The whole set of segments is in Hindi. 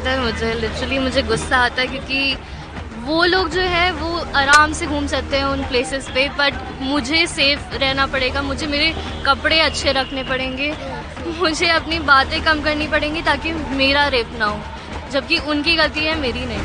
आता है, मुझे लिटरली मुझे गुस्सा आता है क्योंकि वो लोग जो है, वो आराम से घूम सकते हैं उन प्लेसेस पे बट मुझे सेफ़ रहना पड़ेगा। मुझे मेरे कपड़े अच्छे रखने पड़ेंगे। मुझे अपनी बातें कम करनी पड़ेंगी ताकि मेरा रेप ना हो। जबकि उनकी गलती है, मेरी नहीं।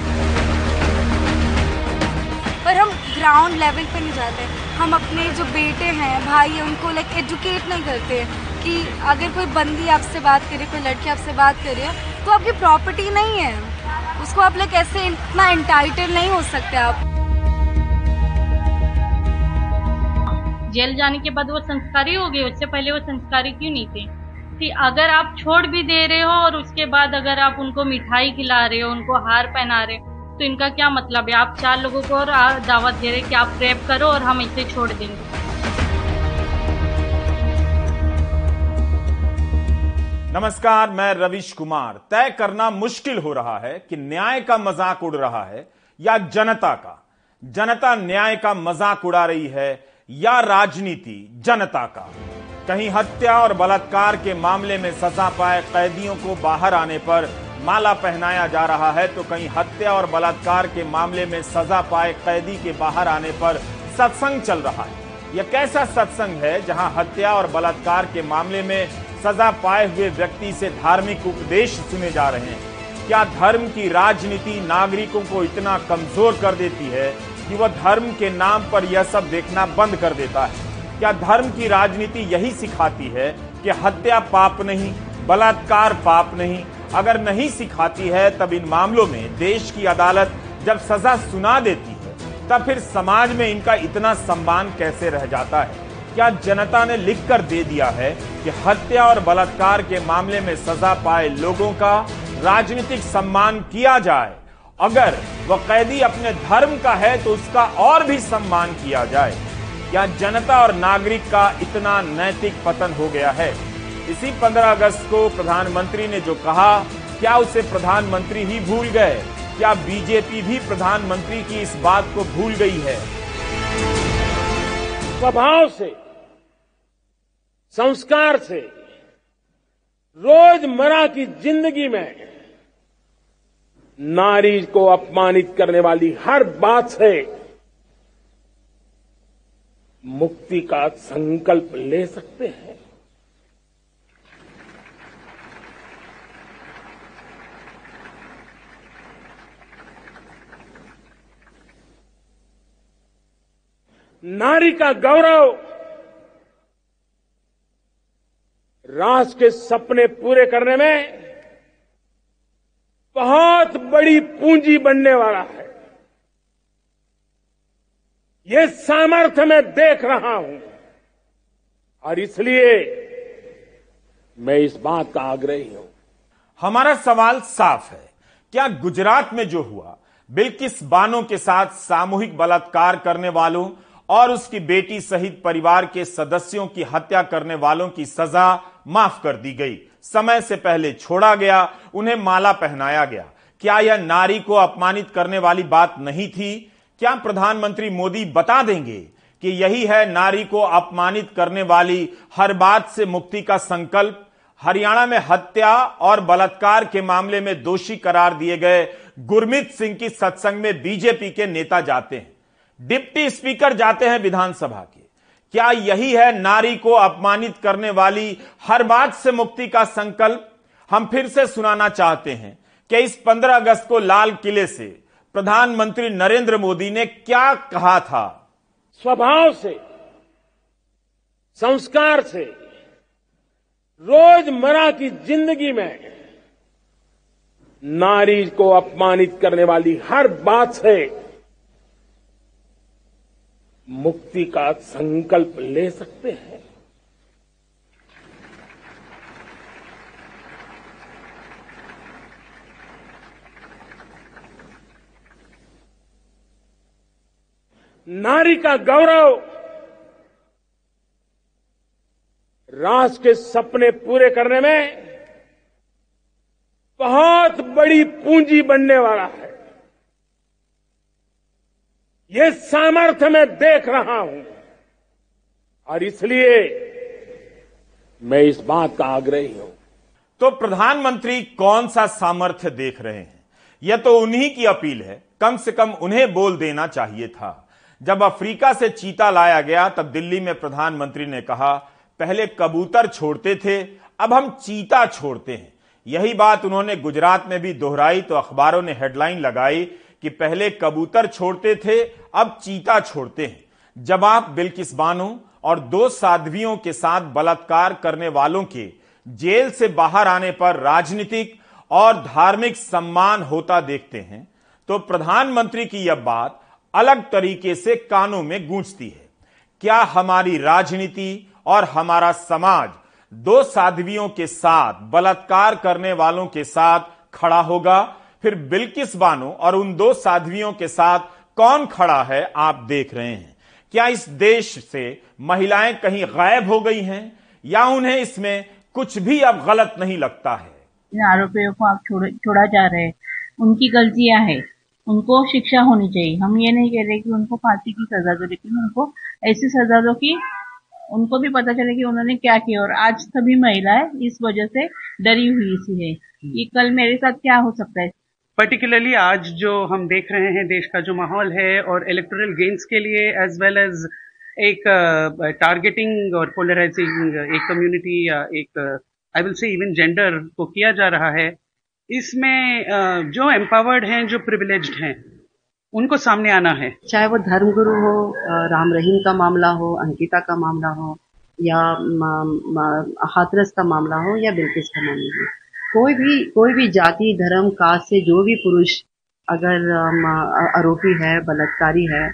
पर हम ग्राउंड लेवल पे नहीं जाते। हम अपने जो बेटे हैं, भाई हैं, उनको लाइक एजुकेट नहीं करते कि अगर कोई बंदी आपसे बात करे, कोई लड़की आपसे बात करे तो आपकी प्रॉपर्टी नहीं है। उसको आप लोग ऐसे इतना एंटाइटल नहीं हो सकते आप। जेल जाने के बाद वो संस्कारी हो गए, उससे पहले वो संस्कारी क्यों नहीं थे? कि अगर आप छोड़ भी दे रहे हो और उसके बाद अगर आप उनको मिठाई खिला रहे हो, उनको हार पहना रहे हो तो इनका क्या मतलब है? आप चार लोगों को और दावत दे रहे कि आप रेप करो और हम इसे छोड़ देंगे। नमस्कार, मैं रविश कुमार। तय करना मुश्किल हो रहा है कि न्याय का मज़ाक उड़ रहा है या जनता का? जनता न्याय का मज़ाक उड़ा रही है या राजनीति जनता का? कहीं हत्या और बलात्कार के मामले में सजा पाए कैदियों को बाहर आने पर माला पहनाया जा रहा है तो कहीं हत्या और बलात्कार के मामले में सजा पाए कैदी के बाहर आने पर सत्संग चल रहा है। यह कैसा सत्संग है जहाँ हत्या और बलात्कार के मामले में सजा पाए हुए व्यक्ति से धार्मिक उपदेश सुने जा रहे हैं? क्या धर्म की राजनीति नागरिकों को इतना कमज़ोर कर देती है कि वह धर्म के नाम पर यह सब देखना बंद कर देता है? क्या धर्म की राजनीति यही सिखाती है कि हत्या पाप नहीं, बलात्कार पाप नहीं अगर नहीं सिखाती है, तब इन मामलों में देश की अदालत जब सजा सुना देती है, तब फिर समाज में इनका इतना सम्मान कैसे रह जाता है? क्या जनता ने लिख कर दे दिया है कि हत्या और बलात्कार के मामले में सजा पाए लोगों का राजनीतिक सम्मान किया जाए? अगर वह कैदी अपने धर्म का है तो उसका और भी सम्मान किया जाए। क्या जनता और नागरिक का इतना नैतिक पतन हो गया है? इसी 15 अगस्त को प्रधानमंत्री ने जो कहा, क्या उसे प्रधानमंत्री ही भूल गए? क्या बीजेपी भी प्रधानमंत्री की इस बात को भूल गई है? स्वभाव से, संस्कार से, रोज़मर्रा की ज़िंदगी में नारी को अपमानित करने वाली हर बात से मुक्ति का संकल्प ले सकते हैं। नारी का गौरव। राष्ट्र के सपने पूरे करने में बहुत बड़ी पूंजी बनने वाला है। ये सामर्थ्य मैं देख रहा हूँ। और इसलिए मैं इस बात का आग्रही हूँ। हमारा सवाल साफ़ है। क्या गुजरात में जो हुआ, बिल्किस बानो के साथ सामूहिक बलात्कार करने वालों और उसकी बेटी सहित परिवार के सदस्यों की हत्या करने वालों की सजा माफ़ कर दी गई। समय से पहले छोड़ा गया, उन्हें माला पहनाया गया। क्या यह नारी को अपमानित करने वाली बात नहीं थी? क्या प्रधानमंत्री मोदी बता देंगे कि यही है नारी को अपमानित करने वाली हर बात से मुक्ति का संकल्प? हरियाणा में हत्या और बलात्कार के मामले में दोषी करार दिए गए गुरमीत सिंह की सत्संग में बीजेपी के नेता जाते हैं। डिप्टी स्पीकर जाते हैं विधानसभा के। क्या यही है नारी को अपमानित करने वाली हर बात से मुक्ति का संकल्प? हम फिर से सुनाना चाहते हैं कि इस 15 अगस्त को लाल किले से प्रधानमंत्री नरेंद्र मोदी ने क्या कहा था? स्वभाव से, संस्कार से, रोज़मर्रा की ज़िंदगी में नारी को अपमानित करने वाली हर बात से मुक्ति का संकल्प ले सकते हैं। नारी का गौरव राष्ट्र के सपने पूरे करने में बहुत बड़ी पूंजी बनने वाला है। ये सामर्थ्य मैं देख रहा हूँ। और इसलिए मैं इस बात का आग्रही हूँ। तो प्रधानमंत्री कौन सा सामर्थ्य देख रहे हैं? यह तो उन्हीं की अपील है। कम से कम उन्हें बोल देना चाहिए था। जब अफ्रीका से चीता लाया गया, तब दिल्ली में प्रधानमंत्री ने कहा, पहले कबूतर छोड़ते थे, अब हम चीता छोड़ते हैं। यही बात उन्होंने गुजरात में भी दोहराई तो अखबारों ने हेडलाइन लगाई कि पहले कबूतर छोड़ते थे, अब चीता छोड़ते हैं। जवाब बिल्किस बानो और दो साध्वियों के साथ बलात्कार करने वालों के जेल से बाहर आने पर राजनीतिक और धार्मिक सम्मान होता देखते हैं तो प्रधानमंत्री की यह बात अलग तरीके से कानों में गूंजती है। क्या हमारी राजनीति और हमारा समाज दो साध्वियों के साथ बलात्कार करने वालों के साथ खड़ा होगा? फिर बिल्किस बानो और उन दो साध्वियों के साथ कौन खड़ा है आप देख रहे हैं? क्या इस देश से महिलाएँ कहीं गायब हो गई हैं? या उन्हें इसमें कुछ भी अब गलत नहीं लगता है? आरोपियों को आप छोड़ा जा रहे हैं। उनकी गलतियाँ हैं। उनको शिक्षा होनी चाहिए। हम ये नहीं कह रहे कि उनको फांसी की सजा दो, लेकिन उनको ऐसी सजा दो कि उनको भी पता चले कि उन्होंने क्या किया। और आज सभी महिलाएँ इस वजह से डरी हुई सी है। कि कल मेरे साथ क्या हो सकता है? पर्टिकुलरली आज जो हम देख रहे हैं देश का जो माहौल है और इलेक्टोरल गेन्स के लिए एज वेल एज एक टारगेटिंग और पोलराइजिंग एक कम्युनिटी या एक I will say even gender को किया जा रहा है। इसमें जो एम्पावर्ड हैं, जो प्रिविलेज हैं, उनको सामने आना है। चाहे वो धर्मगुरु हो राम रहीम का मामला हो, अंकिता का मामला हो, या हाथरस का मामला हो, या बिल्किस का मामला हो। कोई भी कोई भी जाति, धर्म, कास्ट से जो भी पुरुष अगर आरोपी है, बलात्कारी है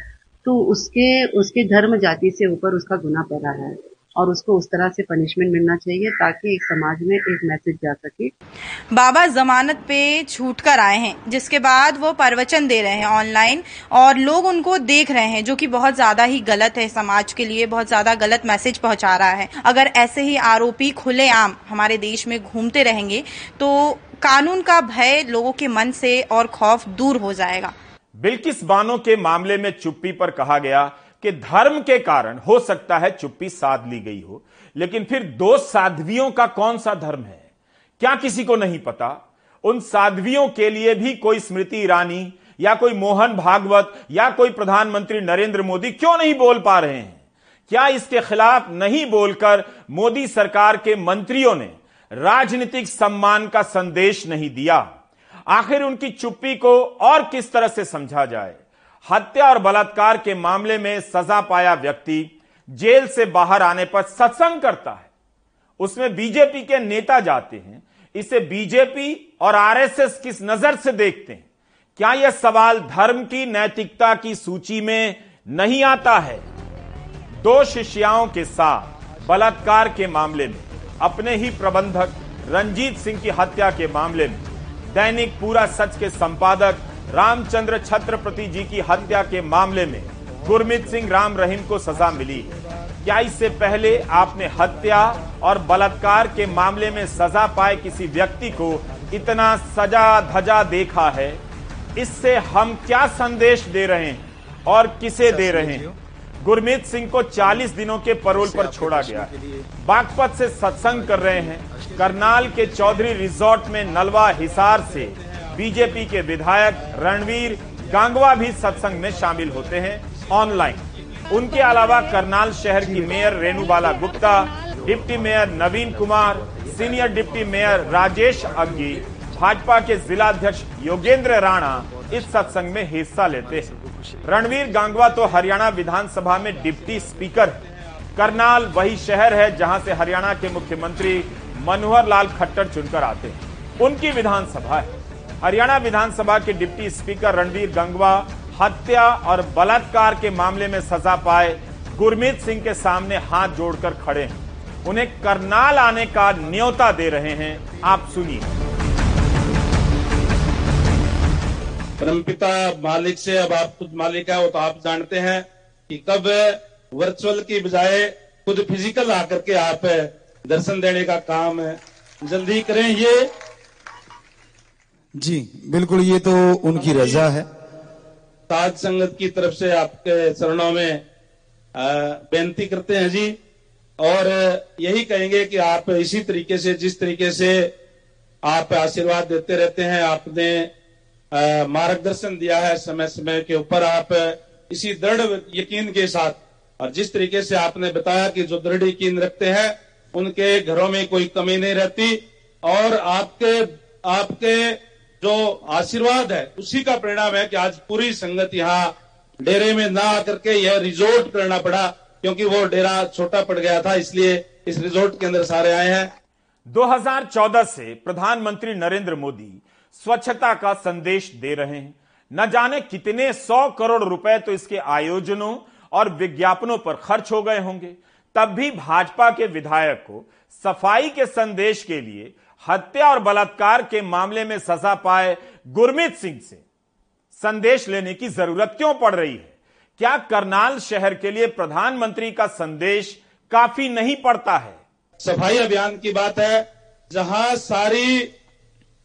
तो उसके उसके धर्म जाति से ऊपर उसका गुना पैदा है। और उसको उस तरह से पनिशमेंट मिलना चाहिए ताकि एक समाज में एक मैसेज जा सके। बाबा जमानत पे छूट कर आए हैं जिसके बाद वो प्रवचन दे रहे हैं ऑनलाइन और लोग उनको देख रहे हैं जो कि बहुत ज़्यादा ही गलत है समाज के लिए बहुत ज़्यादा गलत मैसेज पहुँचा रहा है। अगर ऐसे ही आरोपी खुलेआम हमारे देश में घूमते रहेंगे तो कानून का भय लोगों के मन से और खौफ दूर हो जाएगा। बिल्किस बानो के मामले में चुप्पी पर कहा गया कि धर्म के कारण हो सकता है चुप्पी साध ली गई हो, लेकिन फिर दो साध्वियों का कौन सा धर्म है? क्या किसी को नहीं पता? उन साध्वियों के लिए भी कोई स्मृति ईरानी, या कोई मोहन भागवत, या कोई प्रधानमंत्री नरेंद्र मोदी क्यों नहीं बोल पा रहे हैं? क्या इसके खिलाफ नहीं बोलकर मोदी सरकार के मंत्रियों ने राजनीतिक सम्मान का संदेश नहीं दिया? आखिर उनकी चुप्पी को और किस तरह से समझा जाए? हत्या और बलात्कार के मामले में सजा पाया व्यक्ति जेल से बाहर आने पर सत्संग करता है। उसमें बीजेपी के नेता जाते हैं। इसे बीजेपी और आरएसएस किस नज़र से देखते हैं? क्या यह सवाल धर्म की नैतिकता की सूची में नहीं आता है? दो शिष्याओं के साथ बलात्कार के मामले में, अपने ही प्रबंधक रंजीत सिंह की हत्या के मामले में, दैनिक पूरा सच के संपादक रामचंद्र छत्रपति जी की हत्या के मामले में गुरमीत सिंह राम रहीम को सजा मिली क्या इससे पहले आपने हत्या और बलात्कार के मामले में सजा पाए किसी व्यक्ति को इतना सजा धजा देखा है? इससे हम क्या संदेश दे रहे हैं और किसे दे रहे हैं? गुरमीत सिंह को 40 दिनों के परोल पर छोड़ा गया बागपत से सत्संग कर रहे हैं। करनाल के चौधरी रिजॉर्ट में नलवा हिसार से बीजेपी के विधायक रणवीर गांगवा भी सत्संग में शामिल होते हैं ऑनलाइन। उनके अलावा करनाल शहर की mayor Renubala Gupta, deputy mayor Naveen Kumar, senior deputy mayor Rajesh Aggi, Bhajpa के जिलाध्यक्ष योगेंद्र राणा इस सत्संग में हिस्सा लेते हैं। रणवीर गांगवा तो हरियाणा विधानसभा में डिप्टी स्पीकर करनाल वही शहर है जहाँ से हरियाणा के मुख्यमंत्री मनोहर लाल खट्टर चुनकर आते हैं। उनकी विधानसभा है। हरियाणा विधानसभा के डिप्टी स्पीकर रणवीर गंगवा हत्या और बलात्कार के मामले में सजा पाए गुरमीत सिंह के सामने हाथ जोड़कर खड़े हैं। उन्हें करनाल आने का न्योता दे रहे हैं। आप सुनिए। परमपिता मालिक से अब आप खुद मालिक है, वो तो आप जानते हैं कि कब वर्चुअल की बजाय खुद फ़िज़िकल आकर के आप दर्शन देने का काम है। जल्दी करें ये। जी, बिल्कुल ये तो उनकी रजा है। ताज संगत की तरफ़ से आपके चरणों में बेनती करते हैं जी। और यही कहेंगे कि आप इसी तरीके से, जिस तरीके से आप आशीर्वाद देते रहते हैं, आपने मार्गदर्शन दिया है समय समय के ऊपर, आप इसी दृढ़ यकीन के साथ, और जिस तरीके से आपने बताया कि जो दृढ़ यकीन रखते हैं, उनके घरों में कोई कमी नहीं रहती, और आपके आपके जो आशीर्वाद है, उसी का परिणाम है कि आज पूरी संगत यहाँ डेरे में ना आकर के यह रिजोर्ट करना पड़ा, क्योंकि वो डेरा छोटा पड़ गया था, इसलिए इस रिजोर्ट के अंदर सारे आए हैं। 2014 से प्रधानमंत्री नरेंद्र मोदी स्वच्छता का संदेश दे रहे हैं। न जाने कितने सौ करोड़ रुपए तो इसके आयोजनों और विज्ञापनों पर खर्च हो गए होंगे। तब भी भाजपा के विधायक को सफ़ाई के संदेश के लिए हत्या और बलात्कार के मामले में सजा पाए गुरमीत सिंह से। संदेश लेने की ज़रूरत क्यों पड़ रही है? क्या करनाल शहर के लिए प्रधानमंत्री का संदेश काफ़ी नहीं पड़ता है? सफ़ाई अभियान की बात है, जहाँ सारी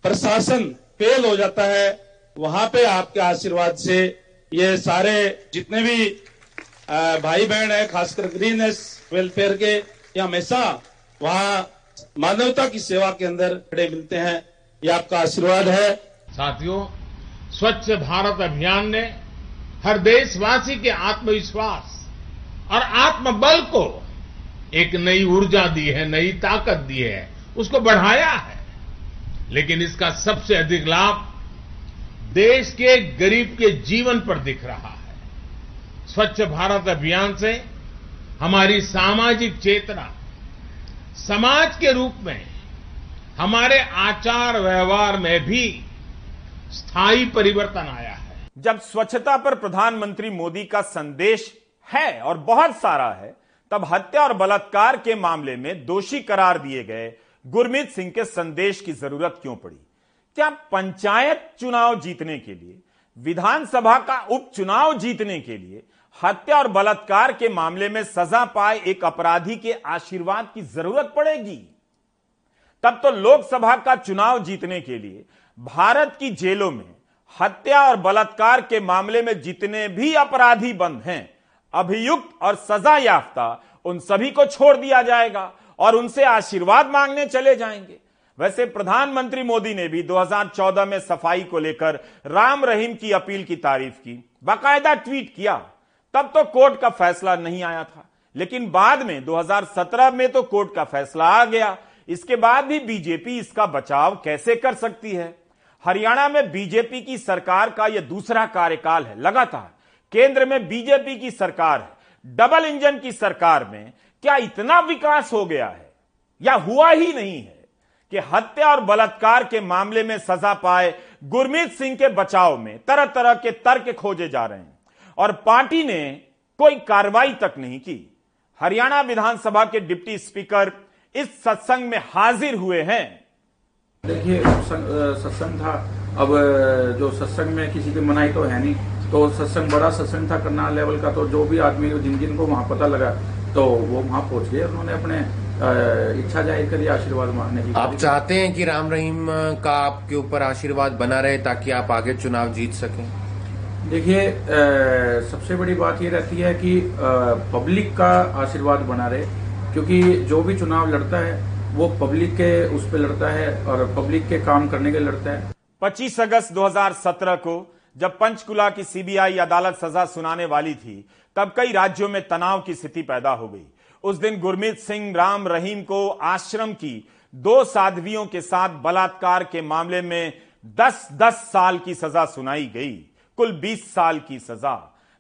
प्रशासन फेल हो जाता है, वहाँ पे आपके आशीर्वाद से ये सारे जितने भी भाई बहन है, खासकर ग्रीननेस वेलफेयर के हमेशा वहाँ मानवता की सेवा के अंदर खड़े मिलते हैं। ये आपका आशीर्वाद है। साथियों, स्वच्छ भारत अभियान ने हर देशवासी के आत्मविश्वास और आत्मबल को एक नई ऊर्जा दी है, नई ताकत दी है, उसको बढ़ाया है। लेकिन इसका सबसे अधिक लाभ देश के गरीब के जीवन पर दिख रहा है। स्वच्छ भारत अभियान से हमारी सामाजिक चेतना समाज के रूप में, हमारे आचार व्यवहार में भी स्थायी परिवर्तन आया है। जब स्वच्छता पर प्रधानमंत्री मोदी का संदेश है और बहुत सारा है, तब हत्या और बलात्कार के मामले में दोषी करार दिए गए गुरमीत सिंह के संदेश की ज़रूरत क्यों पड़ी? क्या पंचायत चुनाव जीतने के लिए, विधानसभा का उपचुनाव जीतने के लिए हत्या और बलात्कार के मामले में सजा पाए एक अपराधी के आशीर्वाद की ज़रूरत पड़ेगी। तब तो लोकसभा का चुनाव जीतने के लिए भारत की जेलों में हत्या और बलात्कार के मामले में जितने भी अपराधी बंद हैं, अभियुक्त और सजा याफ्ता, उन सभी को छोड़ दिया जाएगा और उनसे आशीर्वाद मांगने चले जाएँगे। वैसे प्रधानमंत्री मोदी ने भी 2014 में सफ़ाई को लेकर राम रहीम की अपील की तारीफ़ की, बाकायदा ट्वीट किया। तब तो कोर्ट का फैसला नहीं आया था। लेकिन बाद में 2017 में तो कोर्ट का फैसला आ गया। इसके बाद भी बीजेपी इसका बचाव कैसे कर सकती है? हरियाणा में बीजेपी की सरकार का यह दूसरा कार्यकाल है, लगातार। केंद्र में बीजेपी की सरकार है। डबल इंजन की सरकार में क्या इतना विकास हो गया है? या हुआ ही नहीं है कि हत्या और बलात्कार के मामले में सजा पाए गुरमीत सिंह के बचाव में तरह तरह के तर्क खोजे जा रहे हैं? और पार्टी ने कोई कार्रवाई तक नहीं की। हरियाणा विधानसभा के डिप्टी स्पीकर इस सत्संग में हाजिर हुए हैं। देखिए सत्संग था। अब जो सत्संग में किसी की मनाई तो है नहीं। तो सत्संग बड़ा सत्संग था करनाल लेवल का। तो जो भी आदमी जिन जिन को वहाँ पता लगा तो वो वहाँ पहुँच गए। उन्होंने अपने इच्छा ज़ाहिर करी आशीर्वाद मांगने की। आप चाहते हैं कि राम रहीम का आपके ऊपर आशीर्वाद बना रहे ताकि आप आगे चुनाव जीत सकें? देखिए सबसे बड़ी बात ये रहती है कि पब्लिक का आशीर्वाद बना रहे, क्योंकि जो भी चुनाव लड़ता है, वो पब्लिक के उस पर लड़ता है और पब्लिक के काम करने के लड़ता है। 25 अगस्त 2017 को, जब पंचकुला की सीबीआई अदालत सजा सुनाने वाली थी, तब कई राज्यों में तनाव की स्थिति पैदा हो गई। उस दिन गुरमीत सिंह राम रहीम को आश्रम की दो साध्वियों के साथ बलात्कार के मामले में 10-10 साल की सजा सुनाई गई। कुल 20 साल की सजा।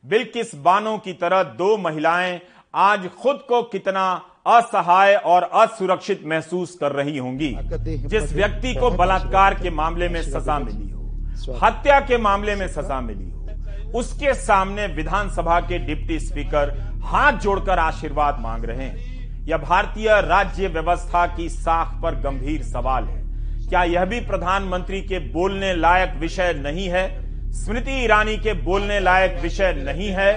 बिल्किस बानो की तरह दो महिलाएँ आज खुद को कितना असहाय और असुरक्षित महसूस कर रही होंगी। जिस व्यक्ति को बलात्कार के मामले में सजा मिली हो, हत्या के मामले में सजा मिली हो, उसके सामने विधानसभा के डिप्टी स्पीकर हाथ जोड़कर आशीर्वाद मांग रहे हैं। यह भारतीय राज्य व्यवस्था की साख पर गंभीर सवाल है। क्या यह भी प्रधानमंत्री के बोलने लायक विषय नहीं है? स्मृति ईरानी के बोलने लायक विषय नहीं है।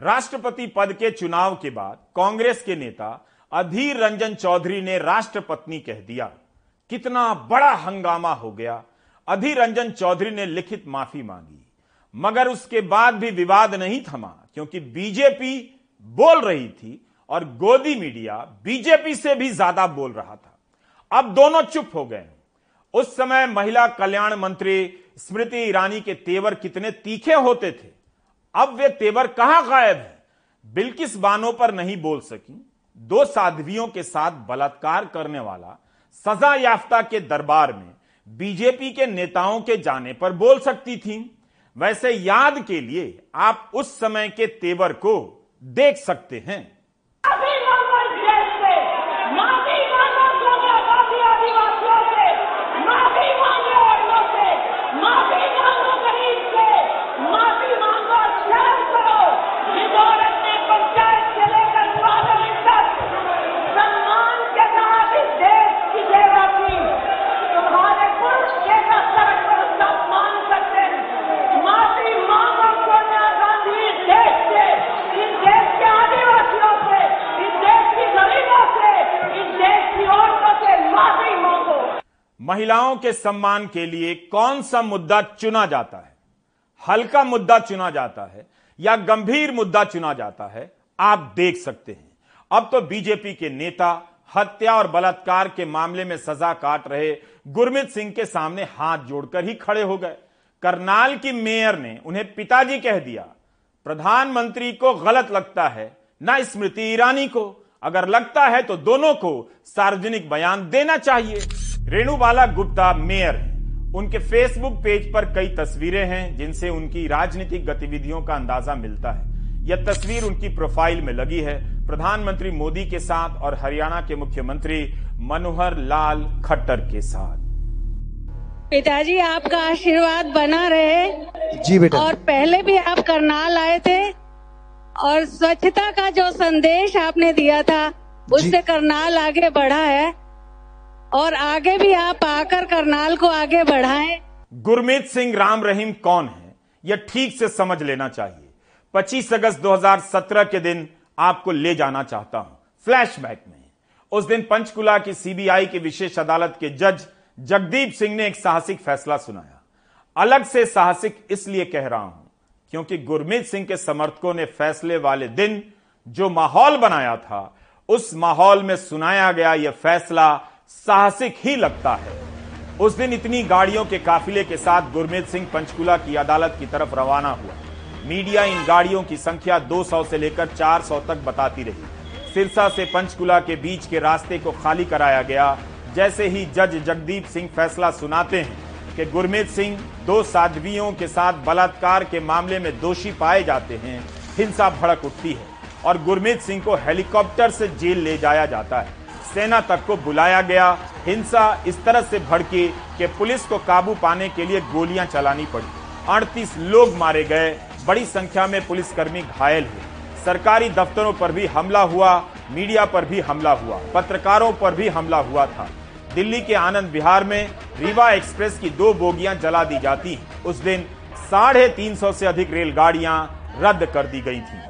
राष्ट्रपति पद के चुनाव के बाद कांग्रेस के नेता अधीर रंजन चौधरी ने राष्ट्रपत्नी कह दिया, कितना बड़ा हंगामा हो गया। अधीर रंजन चौधरी ने लिखित माफ़ी मांगी। मगर उसके बाद भी विवाद नहीं थमा, क्योंकि बीजेपी बोल रही थी और गोदी मीडिया बीजेपी से भी ज़्यादा बोल रहा था। अब दोनों चुप हो गए उस समय महिला कल्याण मंत्री स्मृति ईरानी के तेवर कितने तीखे होते थे। अब वे तेवर कहाँ गायब है? बिल्किस बानो पर नहीं बोल सकी। दो साध्वियों के साथ बलात्कार करने वाला सजा याफ्ता के दरबार में बीजेपी के नेताओं के जाने पर बोल सकती थी। वैसे याद के लिए आप उस समय के तेवर को देख सकते हैं। महिलाओं के सम्मान के लिए कौन सा मुद्दा चुना जाता है? हल्का मुद्दा चुना जाता है या गंभीर मुद्दा चुना जाता है? आप देख सकते हैं। अब तो बीजेपी के नेता हत्या और बलात्कार के मामले में सजा काट रहे गुरमित सिंह के सामने हाथ जोड़कर ही खड़े हो गए। करनाल की मेयर ने उन्हें पिताजी कह दिया, प्रधानमंत्री को गलत लगता है, ना स्मृति ईरानी को। अगर लगता है तो दोनों को सार्वजनिक बयान देना चाहिए। रेणुबाला गुप्ता मेयर हैं। उनके फेसबुक पेज पर कई तस्वीरें हैं जिनसे उनकी राजनीतिक गतिविधियों का अंदाज़ा मिलता है। यह तस्वीर उनकी प्रोफ़ाइल में लगी है। प्रधानमंत्री मोदी के साथ और हरियाणा के मुख्यमंत्री मनोहर लाल खट्टर के साथ। पिताजी आपका आशीर्वाद बना रहे। जी बेटा। और पहले भी आप करनाल आए थे और स्वच्छता का जो संदेश आपने दिया था उससे करनाल आगे बढ़ा है। और आगे भी आप आकर करनाल को आगे बढ़ाएँ। गुरमीत सिंह राम रहीम कौन है, यह ठीक से समझ लेना चाहिए। 25 अगस्त 2017 के दिन आपको ले जाना चाहता हूँ, फ्लैशबैक में। उस दिन पंचकुला की सीबीआई की विशेष अदालत के जज जगदीप सिंह ने एक साहसिक फैसला सुनाया। अलग से साहसिक इसलिए कह रहा हूँ, क्योंकि गुरमीत सिंह के समर्थकों ने फैसले वाले दिन जो माहौल बनाया था, उस माहौल में सुनाया गया यह फैसला साहसिक ही लगता है। उस दिन इतनी गाड़ियों के काफिले के साथ गुरमीत सिंह पंचकुला की अदालत की तरफ़ रवाना हुआ। मीडिया इन गाड़ियों की संख्या 200 से लेकर 400 तक बताती रही। सिरसा से पंचकुला के बीच के रास्ते को खाली कराया गया। जैसे ही जज जगदीप सिंह फैसला सुनाते हैं कि गुरमीत सिंह दो साध्वियों के साथ बलात्कार के मामले में दोषी पाए जाते हैं, हिंसा भड़क उठती है और गुरमीत सिंह को हेलीकॉप्टर से जेल ले जाया जाता है। सेना तक को बुलाया गया। हिंसा इस तरह से भड़की कि पुलिस को काबू पाने के लिए गोलियाँ चलानी पड़ी। अड़तीस लोग मारे गए। बड़ी संख्या में पुलिसकर्मी घायल हुए। सरकारी दफ्तरों पर भी हमला हुआ, मीडिया पर भी हमला हुआ, पत्रकारों पर भी हमला हुआ था। दिल्ली के आनंद विहार में रीवा एक्सप्रेस की दो बोगियाँ जला दी जाती उस दिन साढ़े तीन सौ से अधिक रेलगाड़ियाँ रद्द कर दी गई थी।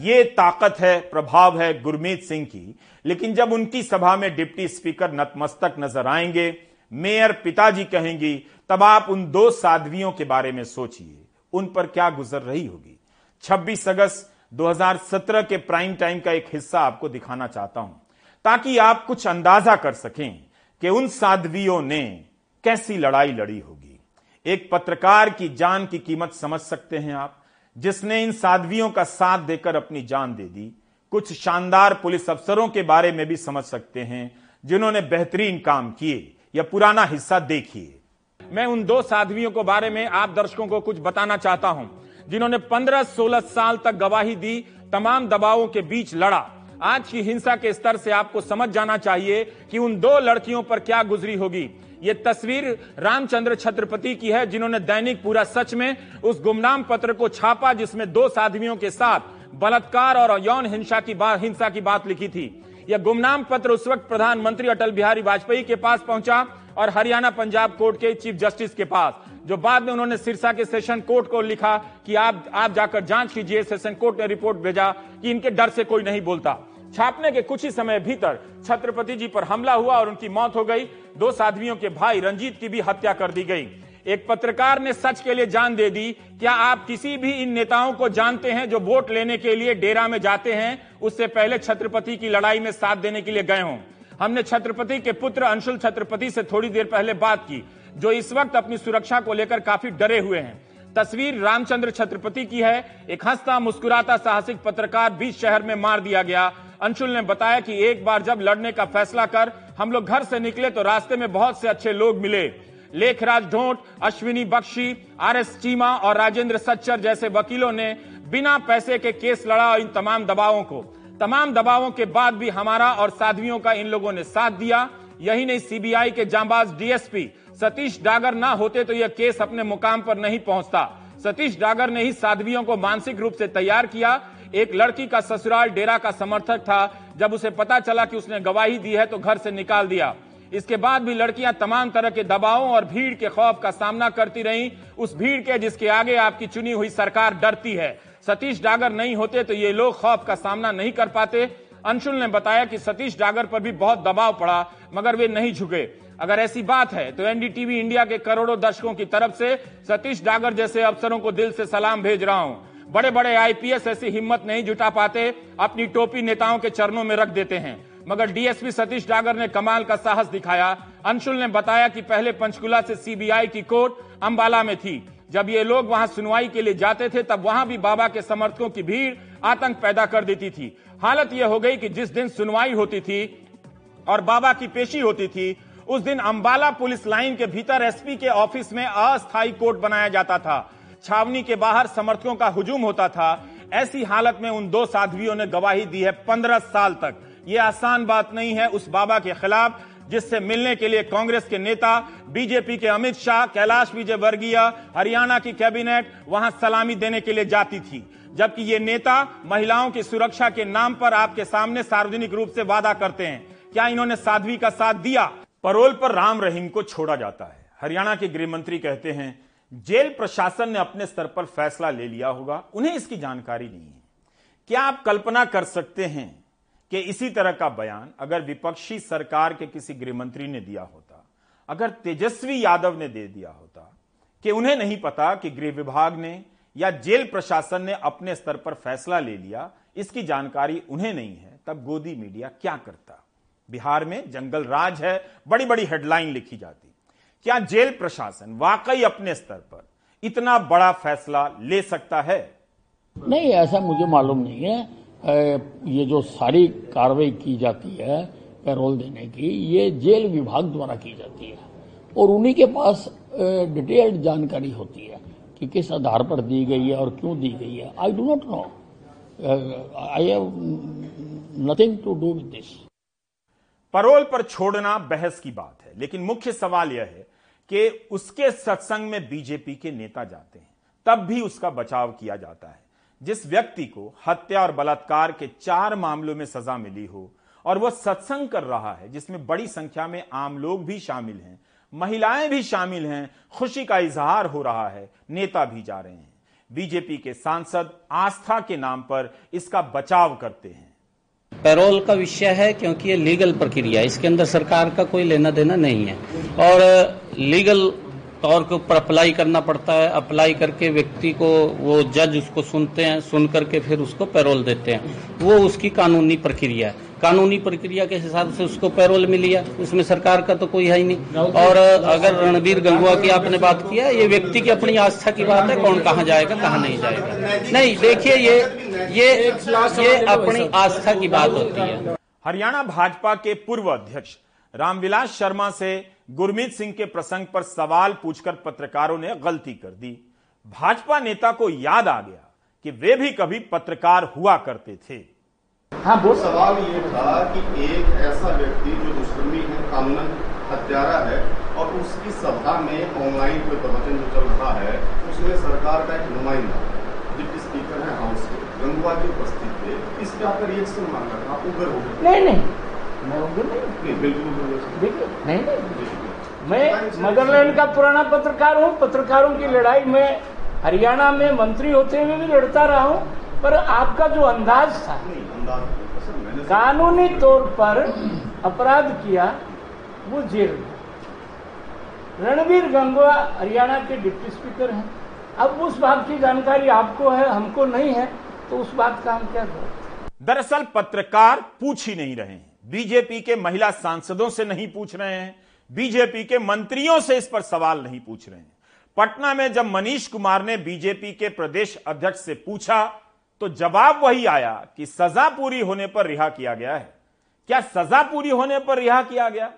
ये ताकत है, प्रभाव है गुरमीत सिंह की। लेकिन जब उनकी सभा में डिप्टी स्पीकर नतमस्तक नज़र आएँगे, मेयर पिताजी कहेंगी, तब आप उन दो साध्वियों के बारे में सोचिए। उन पर क्या गुजर रही होगी? 26 अगस्त 2017 के प्राइम टाइम का एक हिस्सा आपको दिखाना चाहता हूँ, ताकि आप कुछ अंदाज़ा कर सकें कि उन साध्वियों ने कैसी लड़ाई लड़ी होगी। एक पत्रकार की जान की कीमत समझ सकते हैं आप, जिसने इन साध्वियों का साथ देकर अपनी जान दे दी। कुछ शानदार पुलिस अफसरों के बारे में भी समझ सकते हैं, जिन्होंने बेहतरीन काम किए या पुराना हिस्सा देखिए। मैं उन दो साध्वियों को बारे में आप दर्शकों को कुछ बताना चाहता हूँ, जिन्होंने 15-16 साल तक गवाही दी, तमाम दबावों के बीच लड़ा। आज की हिंसा के स्तर से आपको समझ जाना चाहिए कि उन दो लड़कियों पर क्या गुजरी होगी। ये तस्वीर रामचंद्र छत्रपति की है, जिन्होंने दैनिक पूरा सच में उस गुमनाम पत्र को छापा, जिसमें दो साध्वियों के साथ बलात्कार और यौन हिंसा की बात हिंसा की बात लिखी थी। यह गुमनाम पत्र उस वक्त प्रधानमंत्री अटल बिहारी वाजपेयी के पास पहुँचा और हरियाणा पंजाब कोर्ट के चीफ जस्टिस के पास, जो बाद में उन्होंने सिरसा के सेशन कोर्ट को लिखा कि आप आप जाकर जाँच कीजिए, सेशन कोर्ट ने रिपोर्ट भेजा कि इनके डर से कोई नहीं बोलता। छापने के कुछ ही समय भीतर छत्रपति जी पर हमला हुआ और उनकी मौत हो गई। दो साध्वियों के भाई रंजीत की भी हत्या कर दी गई। एक पत्रकार ने सच के लिए जान दे दी, क्या आप किसी भी इन नेताओं को जानते हैं जो वोट लेने के लिए डेरा में जाते हैं? उससे पहले छत्रपति की लड़ाई में साथ देने के लिए गए हों। हमने छत्रपति के पुत्र अंशुल छत्रपति से थोड़ी देर पहले बात की, जो इस वक्त अपनी सुरक्षा को लेकर काफ़ी डरे हुए हैं। तस्वीर रामचंद्र छत्रपति की है। एक हंसता मुस्कुराता साहसिक पत्रकार बीच शहर में मार दिया गया। अंशुल ने बताया कि एक बार जब लड़ने का फैसला कर हम लोग घर से निकले तो रास्ते में बहुत से अच्छे लोग मिले। लेखराज ढोट, अश्विनी बख्शी, आर एस चीमा और राजेंद्र सच्चर जैसे वकीलों ने बिना पैसे के केस लड़ा इन तमाम दबावों को। तमाम दबावों के बाद भी हमारा और साध्वियों का इन लोगों ने साथ दिया। यही नहीं, सीबीआई के जांबाज डीएसपी सतीश डागर ना होते तो यह केस अपने मुकाम पर नहीं पहुँचता। सतीश डागर ने ही साध्वियों को मानसिक रूप से तैयार किया। एक लड़की का ससुराल डेरा का समर्थक था। जब उसे पता चला कि उसने गवाही दी है तो घर से निकाल दिया। इसके बाद भी लड़कियाँ तमाम तरह के दबावों और भीड़ के खौफ का सामना करती रहीं। उस भीड़ के जिसके आगे आपकी चुनी हुई सरकार डरती है। सतीश डागर नहीं होते तो ये लोग खौफ का सामना नहीं कर पाते। अंशुल ने बताया कि सतीश डागर पर भी बहुत दबाव पड़ा, मगर वे नहीं झुके। अगर ऐसी बात है तो एनडीटीवी इंडिया के करोड़ों दर्शकों की तरफ़ से सतीश डागर जैसे अफसरों को दिल से सलाम भेज रहा हूँ। बड़े बड़े आईपीएस ऐसी हिम्मत नहीं जुटा पाते, अपनी टोपी नेताओं के चरणों में रख देते हैं। मगर डीएसपी सतीश डागर ने कमाल का साहस दिखाया। अंशुल ने बताया कि पहले पंचकुला से सीबीआई की कोर्ट अंबाला में थी। जब ये लोग वहाँ सुनवाई के लिए जाते थे, तब वहाँ भी बाबा के समर्थकों की भीड़, आतंक पैदा कर देती थी। हालत यह हो गई कि जिस दिन सुनवाई होती थी और बाबा की पेशी होती थी, उस दिन अंबाला पुलिस लाइन के भीतर एसपी के ऑफ़िस में अस्थायी कोर्ट बनाया जाता था। छावनी के बाहर समर्थकों का हुजूम होता था। ऐसी हालत में उन दो साध्वियों ने गवाही दी है पंद्रह साल तक। ये आसान बात नहीं है उस बाबा के खिलाफ, जिससे मिलने के लिए कांग्रेस के नेता, बीजेपी के अमित शाह, कैलाश विजय वर्गीय हरियाणा की कैबिनेट, वहाँ सलामी देने के लिए जाती थी। जबकि ये नेता महिलाओं की सुरक्षा के नाम पर आपके सामने सार्वजनिक रूप से वादा करते हैं। क्या इन्होंने साध्वी का साथ दिया? परोल पर राम रहीम को छोड़ा जाता है। हरियाणा के गृह मंत्री कहते हैं, जेल प्रशासन ने अपने स्तर पर फैसला ले लिया होगा। उन्हें इसकी जानकारी नहीं है। क्या आप कल्पना कर सकते हैं कि इसी तरह का बयान अगर विपक्षी सरकार के किसी गृह मंत्री ने दिया होता, अगर तेजस्वी यादव ने दे दिया होता, कि उन्हें नहीं पता कि गृह विभाग ने या जेल प्रशासन ने अपने स्तर पर फैसला ले लिया, इसकी जानकारी उन्हें नहीं है, तब गोदी मीडिया क्या करता? बिहार में जंगल राज है बड़ी बड़ी हेडलाइन लिखी जाती। क्या जेल प्रशासन वाकई अपने स्तर पर इतना बड़ा फैसला ले सकता है? नहीं, ऐसा मुझे मालूम नहीं है। ये जो सारी कार्रवाई की जाती है, पैरोल देने की, ये जेल विभाग द्वारा की जाती है। और उन्हीं के पास डिटेल्ड जानकारी होती है कि किस आधार पर दी गई है और क्यों दी गई है। I do not know I have nothing to do with this parole पर छोड़ना बहस की बात है, लेकिन मुख्य सवाल यह है कि उसके सत्संग में बीजेपी के नेता जाते हैं, तब भी उसका बचाव किया जाता है। जिस व्यक्ति को हत्या और बलात्कार के चार मामलों में सजा मिली हो, और वह सत्संग कर रहा है, जिसमें बड़ी संख्या में आम लोग भी शामिल हैं, महिलाएँ भी शामिल हैं, खुशी का इजहार हो रहा है, नेता भी जा रहे हैं। बीजेपी के सांसद आस्था के नाम पर इसका बचाव करते हैं। पैरोल का विषय है, क्योंकि ये लीगल प्रक्रिया इसके अंदर सरकार का कोई लेना देना नहीं है। और लीगल तौर के ऊपर अप्लाई करना पड़ता है। अप्लाई करके व्यक्ति को, वो जज उसको सुनते हैं, सुन करके फिर उसको पैरोल देते हैं। वो उसकी कानूनी प्रक्रिया है। कानूनी प्रक्रिया के हिसाब से उसको पैरोल मिली है। उसमें सरकार का तो कोई है ही नहीं। और अगर रणबीर गंगुआ की आपने बात किया ये व्यक्ति की अपनी आस्था की बात है, कौन कहाँ जाएगा, कहाँ नहीं जाएगा। नहीं, देखिए ये ये ये अपनी आस्था की बात होती है। हरियाणा भाजपा के पूर्व अध्यक्ष रामविलास शर्मा से गुरमीत सिंह के प्रसंग पर सवाल पूछकर पत्रकारों ने गलती कर दी। भाजपा नेता को याद आ गया कि वे भी कभी पत्रकार हुआ करते थे। हाँ वो सवाल ये था कि एक ऐसा व्यक्ति जो दुष्कर्मी है कानूनन हत्यारा है और उसकी सभा में ऑनलाइन कोई प्रवचन जो चल रहा है उसमें सरकार का एक नुमाइंदा डिप्टी स्पीकर है हाउस के गंगवा जी उपस्थित थे। इस पे आपका रिएक्शन मांग था उगर हो गए। नहीं नहीं। मैं नहीं नहीं बिल्कुल नहीं नहीं। मैं मदरलैंड का पुराना पत्रकार हूँ पत्रकारों की लड़ाई में हरियाणा में मंत्री होते हुए भी लड़ता रहा हूँ पर आपका जो अंदाज था कानूनी तौर पर अपराध किया वो जेल में। रणवीर गंगवा हरियाणा के डिप्टी स्पीकर हैं। अब उस बात की जानकारी आपको है हमको नहीं है तो उस बात का हम क्या दरअसल पत्रकार पूछ ही नहीं रहे हैं। बीजेपी के महिला सांसदों से नहीं पूछ रहे हैं, बीजेपी के मंत्रियों से इस पर सवाल नहीं पूछ रहे हैं। पटना में जब मनीष कुमार ने बीजेपी के प्रदेश अध्यक्ष से पूछा तो जवाब वही आया कि सजा पूरी होने पर रिहा किया गया है। क्या सजा पूरी होने पर रिहा किया गया?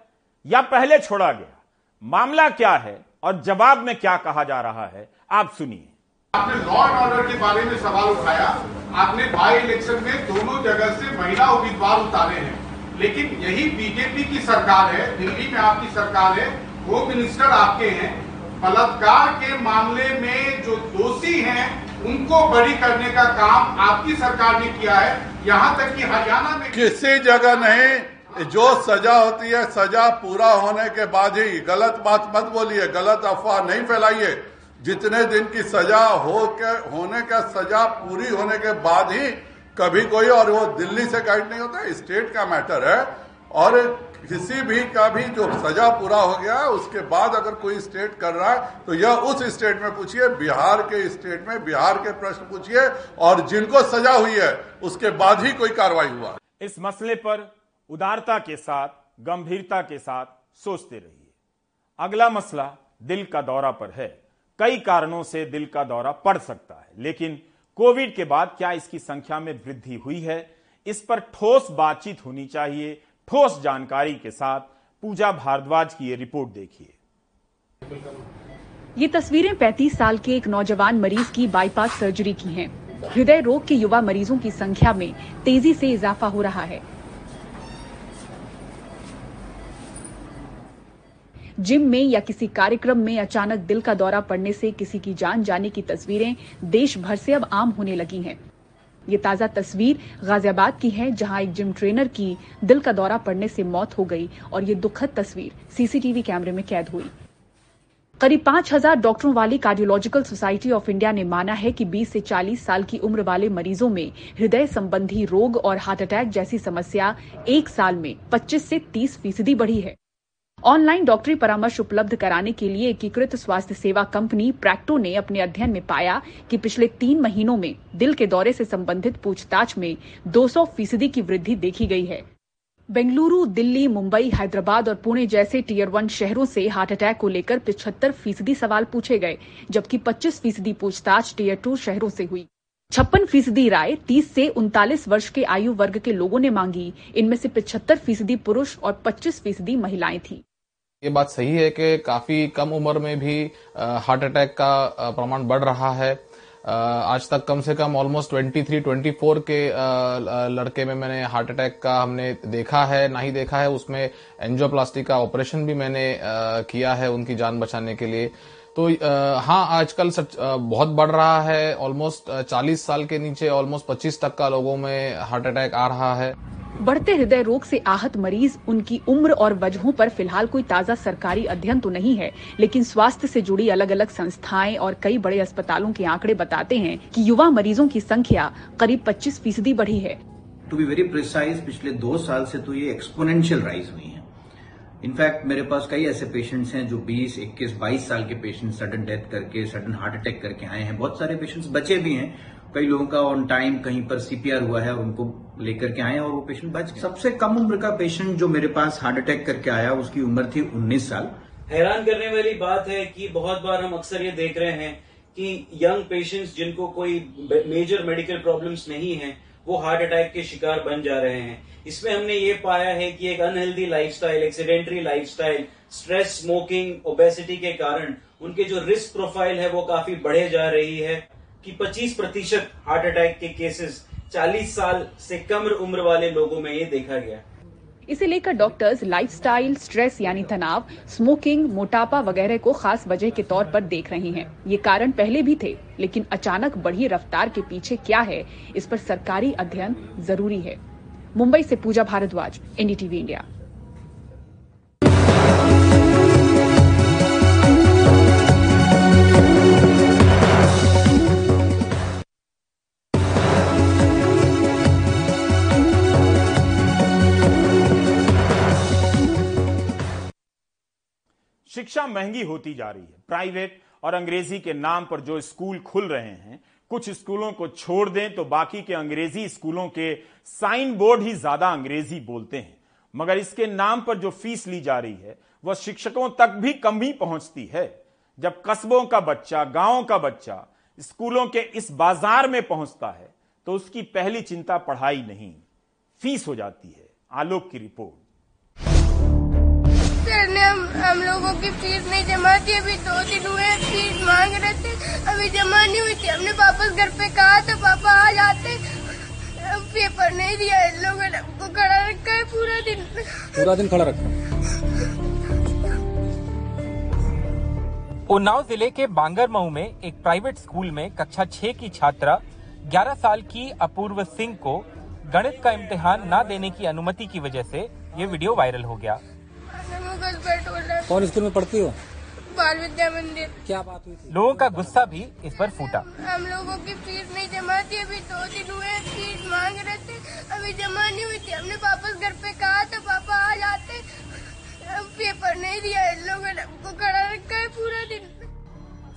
या पहले छोड़ा गया? मामला क्या है और जवाब में क्या कहा जा रहा है, आप सुनिए। आपने लॉ एंड ऑर्डर के बारे में सवाल उठाया। आपने बाई इलेक्शन में दोनों जगह से महिला उम्मीदवार उतारे हैं। लेकिन यही बीजेपी की सरकार है, दिल्ली में आपकी सरकार है होम मिनिस्टर आपके हैं। बलात्कार के मामले में जो दोषी हैं, उनको बरी करने का काम आपकी सरकार ने किया है। यहाँ तक कि हरियाणा में किसी जगह नहीं, जो सजा होती है, सजा पूरा होने के बाद ही गलत बात मत बोलिए, गलत अफवाह नहीं फैलाइए। जितने दिन की सजा हो के, होने का सजा पूरी होने के बाद ही कभी कोई, और वो दिल्ली से गाइड नहीं होता स्टेट का मैटर है। और किसी भी का भी जो सजा पूरा हो गया उसके बाद अगर कोई स्टेट कर रहा है तो यह उस स्टेट में पूछिए, बिहार के स्टेट में, बिहार के प्रश्न पूछिए, और जिनको सजा हुई है, उसके बाद ही कोई कार्रवाई हुआ। इस मसले पर उदारता के साथ, गंभीरता के साथ सोचते रहिए। अगला मसला दिल का दौरा पर है। कई कारणों से दिल का दौरा पड़ सकता है, लेकिन कोविड के बाद क्या इसकी संख्या में वृद्धि हुई है? इस पर ठोस बातचीत होनी चाहिए। ठोस जानकारी के साथ पूजा भारद्वाज की ये रिपोर्ट देखिए। ये तस्वीरें 35 साल के एक नौजवान मरीज़ की बाईपास सर्जरी की हैं। हृदय रोग के युवा मरीजों की संख्या में तेज़ी से इजाफा हो रहा है। जिम में या किसी कार्यक्रम में अचानक दिल का दौरा पड़ने से किसी की जान जाने की तस्वीरें देश भर से अब आम होने लगी हैं। ये ताज़ा तस्वीर गाजियाबाद की है, जहाँ एक जिम ट्रेनर की दिल का दौरा पड़ने से मौत हो गई और ये दुखद तस्वीर सीसीटीवी कैमरे में कैद हुई। करीब पाँच हज़ार डॉक्टरों वाली कार्डियोलॉजिकल सोसाइटी ऑफ़ इंडिया ने माना है कि 20 से 40 साल की उम्र वाले मरीजों में हृदय संबंधी रोग और हार्ट अटैक जैसी समस्या एक साल में 25 से 30 फ़ीसदी बढ़ी है। ऑनलाइन डॉक्टरी परामर्श उपलब्ध कराने के लिए एकीकृत स्वास्थ्य सेवा कंपनी प्रैक्टो ने अपने अध्ययन में पाया कि पिछले तीन महीनों में दिल के दौरे से संबंधित पूछताछ में 200 फ़ीसदी की वृद्धि देखी गई है। बेंगलुरु, दिल्ली, मुंबई, हैदराबाद और पुणे जैसे टीयर वन शहरों से हार्ट अटैक को लेकर पिछहत्तर फ़ीसदी सवाल पूछे गए, जबकि 25 फ़ीसदी पूछताछ टीयर टू शहरों से हुई। छप्पन फ़ीसदी राय 30 से उनतालीस वर्ष के आयु वर्ग के लोगों ने मांगी। इनमें से पिछहत्तर फ़ीसदी पुरुष और 25 फ़ीसदी महिलाएँ थी। ये बात सही है कि काफ़ी कम उम्र में भी हार्ट अटैक का प्रमाण बढ़ रहा है। आज तक कम से कम ऑलमोस्ट 23, 24 के लड़के में मैंने हार्ट अटैक का हमने देखा है ना ही देखा है उसमें एंजियोप्लास्टी का ऑपरेशन भी मैंने किया है उनकी जान बचाने के लिए। तो हाँ आजकल सच बहुत बढ़ रहा है। ऑलमोस्ट 40 साल के नीचे ऑलमोस्ट 25 तक का लोगों में हार्ट अटैक आ रहा है। बढ़ते हृदय रोग से आहत मरीज़ उनकी उम्र और वजहों पर फ़िलहाल कोई ताज़ा सरकारी अध्ययन तो नहीं है लेकिन स्वास्थ्य से जुड़ी अलग अलग संस्थाएँ और कई बड़े अस्पतालों के आंकड़े बताते हैं कि युवा मरीजों की संख्या करीब 25 फ़ीसदी बढ़ी है। टू बी वेरी प्रिसाइज पिछले दो साल से तो ये एक्सपोनेंशियल राइज हुई है। इनफैक्ट मेरे पास कई ऐसे पेशेंट्स हैं जो 20, 21, 22 साल के पेशेंट सडन डेथ करके सडन हार्ट अटैक करके आए हैं। बहुत सारे पेशेंट्स बचे भी हैं। कई लोगों का ऑन टाइम कहीं पर सीपीआर हुआ है उनको लेकर के आए और वो पेशेंट बच सबसे कम उम्र का पेशेंट जो मेरे पास हार्ट अटैक करके आया उसकी उम्र थी 19 साल। हैरान करने वाली बात है कि बहुत बार हम अक्सर ये देख रहे हैं कि यंग पेशेंट्स जिनको कोई मेजर मेडिकल प्रॉब्लम्स नहीं है वो हार्ट अटैक के शिकार बन जा रहे हैं। इसमें हमने ये पाया है कि एक unhealthy lifestyle sedentary lifestyle stress smoking obesity के कारण उनके जो रिस्क प्रोफ़ाइल है वो काफ़ी बढ़े जा रही है कि 25 प्रतिशत हार्ट अटैक के केसेस 40 साल से कम उम्र वाले लोगों में ये देखा गया इसे लेकर डॉक्टर्स लाइफस्टाइल स्ट्रेस यानी तनाव स्मोकिंग मोटापा वगैरह को खास वजह के तौर पर देख रहे हैं। ये कारण पहले भी थे, लेकिन अचानक बढ़ी रफ्तार के पीछे क्या है, इस पर सरकारी अध्ययन ज़रूरी है। मुंबई से पूजा भारद्वाज, एनडीटीवी इंडिया। शिक्षा महँगी होती जा रही है। प्राइवेट और अंग्रेज़ी के नाम पर जो स्कूल खुल रहे हैं कुछ स्कूलों को छोड़ दें तो बाकी के अंग्रेज़ी स्कूलों के साइन बोर्ड ही ज़्यादा अंग्रेज़ी बोलते हैं। मगर इसके नाम पर जो फ़ीस ली जा रही है, वह शिक्षकों तक भी कम ही पहुँचती है। जब कस्बों का बच्चा, गाँवों का बच्चा स्कूलों के इस बाज़ार में पहुँचता है तो उसकी पहली चिंता पढ़ाई नहीं, फ़ीस हो जाती है, आलोक की रिपोर्ट। हम लोगों की फ़ीस नहीं जमा थी अभी दो दिन हुए फ़ीस मांग रहे थे अभी जमा नहीं हुई थी। हमने वापस घर पे कहा तो पापा आ जाते पेपर नहीं दिया इन लोगों ने हमको खड़ा रखा है पूरा दिन। पूरा दिन खड़ा रखा। उन्नाव ज़िले के बांगरमऊ में एक प्राइवेट स्कूल में कक्षा छह की छात्रा 11 साल की अपूर्व सिंह को गणित का इम्तिहान न देने की अनुमति की वजह से ये वीडियो वायरल हो गया। कौन स्कूल में पढ़ती हो? बाल विद्या मंदिर। क्या बात हुई थी? लोगों का गुस्सा भी इस पर फूटा। हम लोगों की फ़ीस नहीं जमा थी अभी दो दिन हुए फ़ीस मांग रहे थे अभी जमा नहीं हुई थी। हमने वापस घर पे कहा तो पापा आ जाते पेपर नहीं दिया इन लोगों ने हमको खड़ा रखा है पूरा दिन।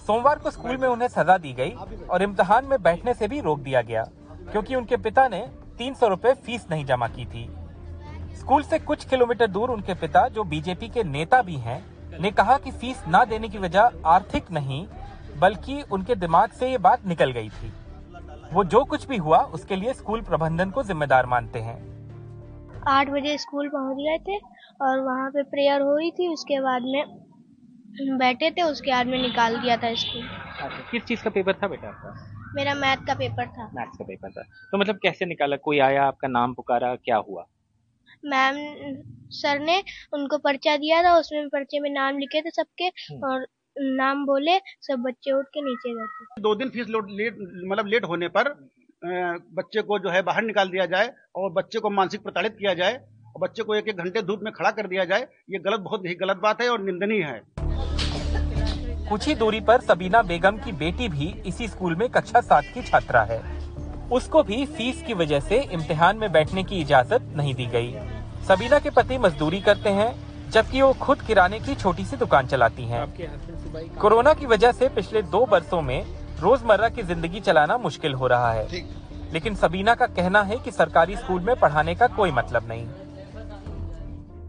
सोमवार को स्कूल में उन्हें सजा दी गई और इम्तिहान में बैठने से भी रोक दिया गया क्योंकि उनके पिता ने तीन सौ रूपए फ़ीस नहीं जमा की थी। स्कूल से कुछ किलोमीटर दूर उनके पिता जो बीजेपी के नेता भी हैं ने कहा कि फ़ीस न देने की वजह आर्थिक नहीं बल्कि उनके दिमाग से ये बात निकल गई थी। वो जो कुछ भी हुआ उसके लिए स्कूल प्रबंधन को जिम्मेदार मानते हैं। आठ बजे स्कूल पहुँच गए थे और वहाँ पे प्रेयर हुई थी उसके बाद में बैठे थे उसके बाद में निकाल दिया था स्कूल। अच्छा किस चीज़ का पेपर था बेटा आपका? मेरा मैथ का पेपर था। मैथ्स का पेपर था। तो मतलब कैसे निकाला? कोई आया आपका नाम पुकारा क्या हुआ? मैम सर ने उनको पर्चा दिया था उसमें पर्चे में नाम लिखे थे सबके और नाम बोले सब बच्चे उठ के नीचे गए थे दो दिन फ़ीस लेट मतलब लेट होने पर बच्चे को जो है बाहर निकाल दिया जाए और बच्चे को मानसिक प्रताड़ित किया जाए और बच्चे को एक एक घंटे धूप में खड़ा कर दिया जाए ये गलत बहुत ही गलत बात है और निंदनीय है। कुछ ही दूरी पर सबीना बेगम की बेटी भी इसी स्कूल में कक्षा सात की छात्रा है। उसको भी फ़ीस की वजह से इम्तिहान में बैठने की इजाज़त नहीं दी गई। सबीना के पति मजदूरी करते हैं जबकि वो खुद किराने की छोटी सी दुकान चलाती हैं। कोरोना की वजह से पिछले दो बरसों में रोज़मर्रा की ज़िंदगी चलाना मुश्किल हो रहा है। लेकिन सबीना का कहना है कि सरकारी स्कूल में पढ़ाने का कोई मतलब नहीं।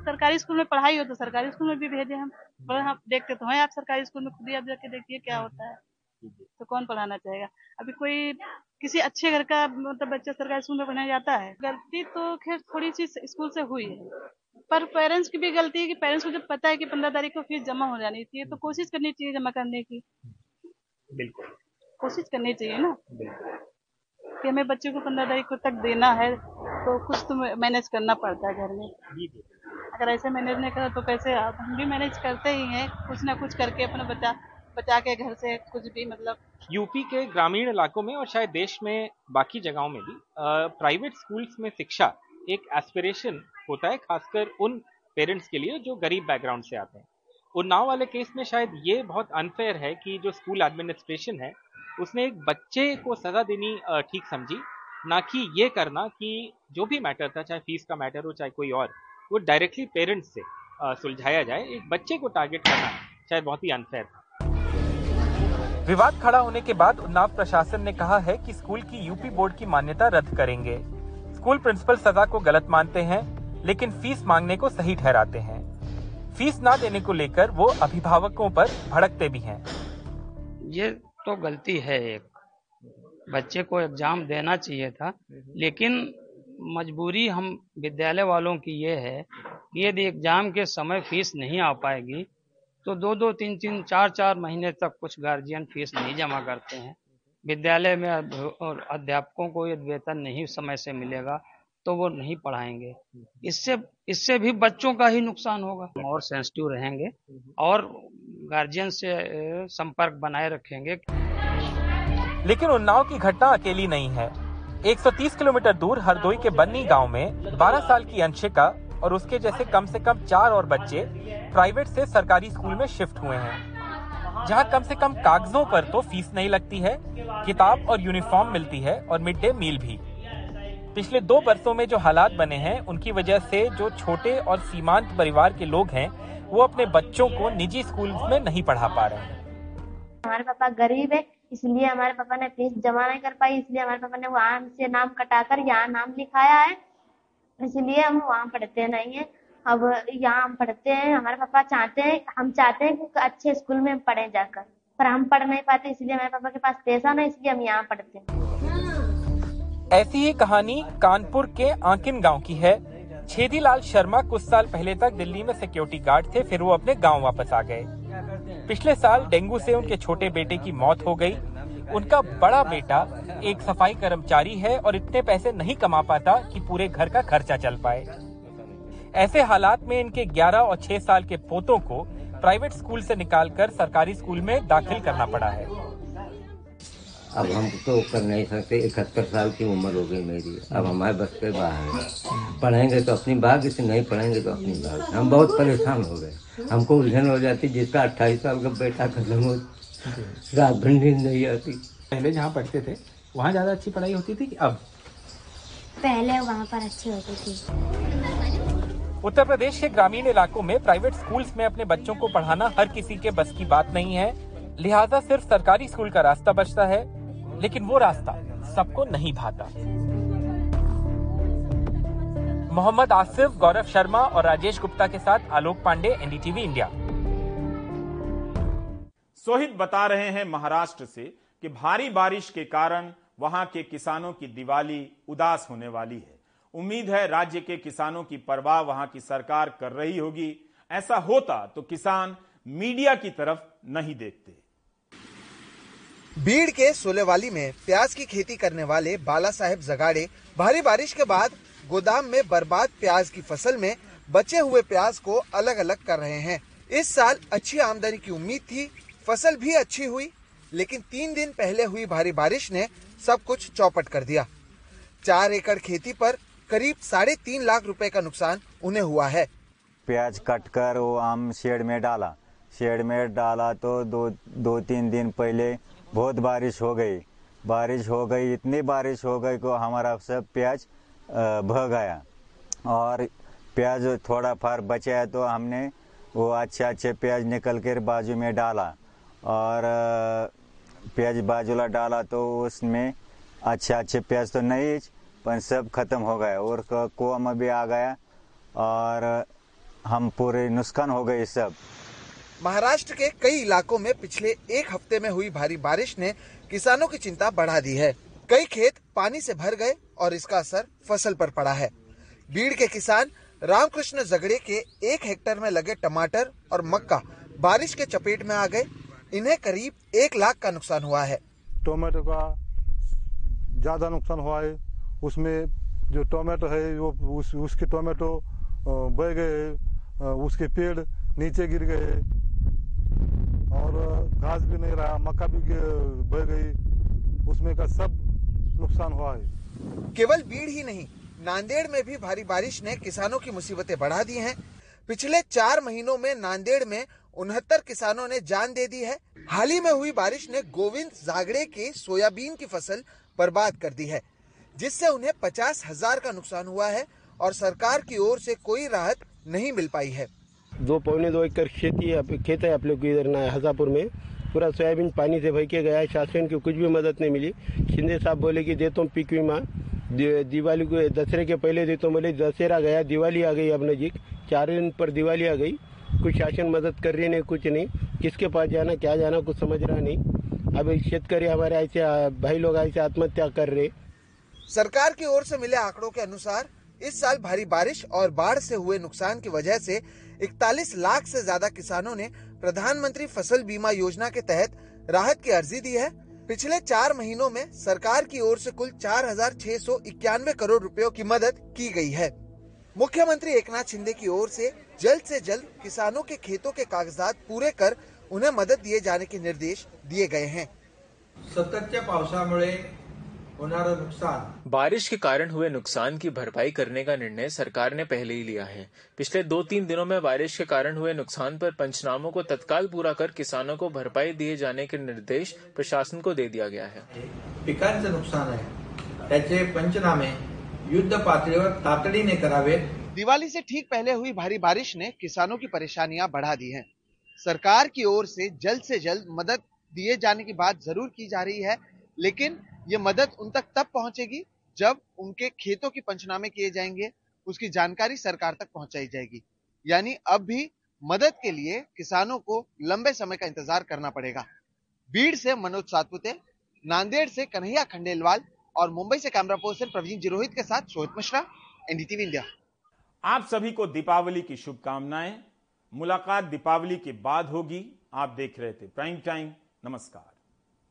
सरकारी स्कूल में पढ़ाई हो तो सरकारी स्कूल में भी भेजे हम। पर देखते तो हैं आप सरकारी स्कूल में खुद ही आप जाके देखिए क्या होता है। तो कौन पढ़ाना चाहेगा? अभी कोई किसी अच्छे घर का मतलब बच्चा सरकारी स्कूल में पढ़ने जाता है? गलती तो खैर थोड़ी सी स्कूल से हुई है। पर पेरेंट्स की भी गलती है कि पेरेंट्स को जब पता है कि पंद्रह तारीख को फ़ीस जमा हो जानी चाहिए तो कोशिश करनी चाहिए जमा करने की। बिल्कुल। कोशिश करनी चाहिए ना? कि हमें बच्चों को पंद्रह तारीख को तक देना है तो कुछ तो मैनेज करना पड़ता है घर में। अगर ऐसे मैनेज नहीं करा तो कैसे हम भी मैनेज करते ही हैं कुछ ना कुछ करके अपना बचा बचा के घर से कुछ भी मतलब यूपी के ग्रामीण इलाकों में और शायद देश में बाकी जगहों में भी प्राइवेट स्कूल्स में शिक्षा एक एस्पिरेशन होता है, खासकर उन पेरेंट्स के लिए जो गरीब बैकग्राउंड से आते हैं। उन्नाव वाले केस में शायद ये बहुत अनफेयर है कि जो स्कूल एडमिनिस्ट्रेशन है, उसने एक बच्चे को सजा देनी ठीक समझी। ना कि ये करना कि जो भी मैटर था, चाहे फ़ीस का मैटर हो, चाहे कोई और, वो डायरेक्टली पेरेंट्स से सुलझाया जाए। एक बच्चे को टारगेट करना शायद बहुत ही अनफेयर था। विवाद खड़ा होने के बाद उन्नाव प्रशासन ने कहा है कि स्कूल की यूपी बोर्ड की मान्यता रद्द करेंगे। स्कूल प्रिंसिपल सजा को गलत मानते हैं, लेकिन फ़ीस मांगने को सही ठहराते हैं। फ़ीस ना देने को लेकर वो अभिभावकों पर भड़कते भी हैं। ये तो गलती है एक। बच्चे को एग्ज़ाम देना चाहिए था, लेकिन मजबूरी हम विद्यालय वालों की ये है कि यदि एग्ज़ाम के समय फ़ीस नहीं आ पाएगी तो दो दो, तीन तीन, चार चार महीने तक कुछ गार्जियन फ़ीस नहीं जमा करते हैं। विद्यालय में और अध्यापकों को यदि वेतन नहीं समय से मिलेगा तो वो नहीं पढ़ाएँगे। इससे इससे भी बच्चों का ही नुकसान होगा। और सेंसिटिव रहेंगे और गार्जियन से संपर्क बनाए रखेंगे। लेकिन उन्नाव की घटना अकेली नहीं है। 130 किलोमीटर दूर हरदोई के बन्नी गाँव में 12 साल की अंशिका और उसके जैसे कम से कम चार और बच्चे प्राइवेट से सरकारी स्कूल में शिफ्ट हुए हैं। जहाँ कम से कम कागजों पर तो फ़ीस नहीं लगती है, किताब और यूनिफॉर्म मिलती है और मिड डे मील भी। पिछले दो बरसों में जो हालात बने हैं, उनकी वजह से जो छोटे और सीमांत परिवार के लोग हैं, वो अपने बच्चों को निजी स्कूल में नहीं पढ़ा पा रहे हैं। हमारे पापा गरीब है, इसलिए हमारे पापा ने फ़ीस जमा नहीं कर पाई, इसलिए हमारे पापा ने वहाँ से नाम कटाकर यहाँ नाम लिखाया है। इसलिए हम वहाँ पढ़ते नहीं है। अब यहाँ हम पढ़ते हैं, हमारे पापा चाहते हैं, हम चाहते हैं कि अच्छे स्कूल में पढ़े जाकर। पर हम पढ़ नहीं पाते, इसलिए हमारे पापा के पास पैसा नहीं, इसलिए हम यहाँ पढ़ते हैं। ऐसी ही कहानी कानपुर के आंकिन गाँव की है। छेदी लाल शर्मा कुछ साल पहले तक दिल्ली में सिक्योरिटी गार्ड थे, फिर वो अपने गाँव वापस आ गए। पिछले साल डेंगू से उनके छोटे बेटे की मौत हो गई। उनका बड़ा बेटा, एक सफ़ाई कर्मचारी है और इतने पैसे नहीं कमा पाता कि पूरे घर का खर्चा चल पाए। ऐसे हालात में इनके 11 और 6 साल के पोतों को प्राइवेट स्कूल से निकालकर सरकारी स्कूल में दाखिल करना पड़ा है। अब हम तो कर नहीं सकते, इकहत्तर साल की उम्र हो गई मेरी। अब हमारे बस के बाहर पढ़ेंगे तो अपनी बाग से नहीं पढ़ेंगे तो अपनी बाग हम बहुत परेशान हो गए। हमको उलझन हो जाती, जिसका अट्ठाईस साल का बेटा खत्म हो रात भर नींद नहीं आती। पहले जहाँ पढ़ते थे वहाँ ज़्यादा अच्छी पढ़ाई होती थी कि अब? पहले वहाँ पर अच्छी होती थी। उत्तर प्रदेश के ग्रामीण इलाकों में प्राइवेट स्कूल्स में अपने बच्चों को पढ़ाना हर किसी के बस की बात नहीं है। लिहाजा सिर्फ़ सरकारी स्कूल का रास्ता बचता है लेकिन वो रास्ता सबको नहीं भाता। मोहम्मद आसिफ गौरव शर्मा और राजेश गुप्ता के साथ आलोक पांडे एनडीटीवी इंडिया। सोहित बता रहे हैं महाराष्ट्र से कि भारी बारिश के कारण वहाँ के किसानों की दिवाली उदास होने वाली है। उम्मीद है राज्य के किसानों की परवाह वहाँ की सरकार कर रही होगी। ऐसा होता तो किसान मीडिया की तरफ़ नहीं देखते। भीड़ के सोलेवाली में प्याज की खेती करने वाले बाला साहेब जगाड़े भारी बारिश के बाद गोदाम में बर्बाद प्याज की फ़सल में बचे हुए प्याज को अलग अलग कर रहे हैं। इस साल अच्छी आमदनी की उम्मीद थी फ़सल भी अच्छी हुई, लेकिन तीन दिन पहले हुई भारी बारिश ने सब कुछ चौपट कर दिया। चार एकड़ खेती पर करीब साढ़े तीन लाख रुपए का नुकसान उन्हें हुआ है। प्याज कट कर वो आम शेड में डाला। शेड में डाला तो दो दो तीन दिन पहले बहुत बारिश हो गई। बारिश हो गई, इतनी बारिश हो गई को हमारा सब प्याज भग गया। और प्याज थोड़ा फार बचा है तो हमने वो अच्छे अच्छे प्याज निकल कर बाजू में डाला। और प्याज बाजूला डाला तो उसमें अच्छे अच्छे प्याज तो नहीं, पर सब खत्म हो गया और कुआ में भी आ गया। और, हम पूरे नुकसान हो गए सब। महाराष्ट्र के कई इलाकों में पिछले एक हफ़्ते में हुई भारी बारिश ने किसानों की चिंता बढ़ा दी है। कई खेत पानी से भर गए और इसका असर फ़सल पर पड़ा है। बीड़ के किसान रामकृष्ण जगड़े के एक हेक्टेयर में लगे टमाटर और मक्का बारिश के चपेट में आ गए। इन्हें करीब एक लाख का नुकसान हुआ है। टोमेटो का ज़्यादा नुकसान हुआ है। उसमें जो टोमेटो है वो उस, उसके टोमेटो बह गए उसके पेड़ नीचे गिर गए और घास भी नहीं रहा मक्का भी बह गई। उसमें का सब नुकसान हुआ है। केवल बीड़ ही नहीं नांदेड़ में भी भारी बारिश ने किसानों की मुसीबतें बढ़ा दी हैं। पिछले चार महीनों में नांदेड़ में उनहत्तर किसानों ने जान दे दी है। हाल ही में हुई बारिश ने गोविंद जागड़े के सोयाबीन की फ़सल बर्बाद कर दी है, जिससे उन्हें पचास हज़ार का नुकसान हुआ है और सरकार की ओर से कोई राहत नहीं मिल पाई है। दो पौने दो एकड़ खेती है खेत है आप लोग इधर हजापुर में, पूरा सोयाबीन पानी से भर के गया है शासन की कुछ भी मदद नहीं मिली। शिंदे साहब बोले कि देता हूँ पीक बीमा दिवाली को, दशहरे के पहले देता हूँ बोले, दशहरा गया, दिवाली आ गई अब नजीक, चार दिन पर दिवाली आ गई। कुछ शासन मदद कर रही नहीं, कुछ नहीं। किसके पास जाना, क्या जाना, कुछ समझ रहा नहीं। अब शेतकरी हमारे ऐसे भाई लोग ऐसे आत्महत्या कर रहे। सरकार की ओर से मिले आंकड़ों के अनुसार, इस साल भारी बारिश और बाढ़ से हुए नुकसान की वजह से 41 लाख से ज़्यादा किसानों ने प्रधानमंत्री फ़सल बीमा योजना के तहत राहत की अर्जी दी है। पिछले चार महीनों में सरकार की ओर से कुल चार हज़ार छह सौ इक्यानवे करोड़ रुपयों की मदद की गई है। मुख्यमंत्री एकनाथ शिंदे की ओर से जल्द से जल्द किसानों के खेतों के कागजात पूरे कर उन्हें मदद दिए जाने के निर्देश दिए गए हैं। सततच्या पावसामुळे होणारं नुकसान. बारिश के कारण हुए नुकसान की भरपाई करने का निर्णय सरकार ने पहले ही लिया है। पिछले दो तीन दिनों में बारिश के कारण हुए नुकसान पर पंचनामों को तत्काल पूरा कर किसानों को भरपाई दिए जाने के निर्देश प्रशासन को दे दिया गया है। पिकांचं नुकसान आहे. त्याचे पंचनामे युद्ध पातळीवर तातडीने करावे. दिवाली से ठीक पहले हुई भारी बारिश ने किसानों की परेशानियाँ बढ़ा दी हैं। सरकार की ओर से जल्द से जल्द मदद दिए जाने की बात ज़रूर की जा रही है, लेकिन ये मदद उन तक तब पहुंचेगी जब उनके खेतों के पंचनामे किए जाएँगे, उसकी जानकारी सरकार तक पहुंचाई जाएगी। यानी अब भी मदद के लिए किसानों को लंबे समय का इंतज़ार करना पड़ेगा। बीड़ से मनोज सातपुते, नांदेड़ से कन्हैया खंडेलवाल और मुंबई से कैमरा पर्सन प्रवीण जिरोहित के साथ शोहित मिश्रा, एनडीटीवी इंडिया। आप सभी को दीपावली की शुभकामनाएँ। मुलाकात दीपावली के बाद होगी। आप देख रहे थे प्राइम टाइम नमस्कार।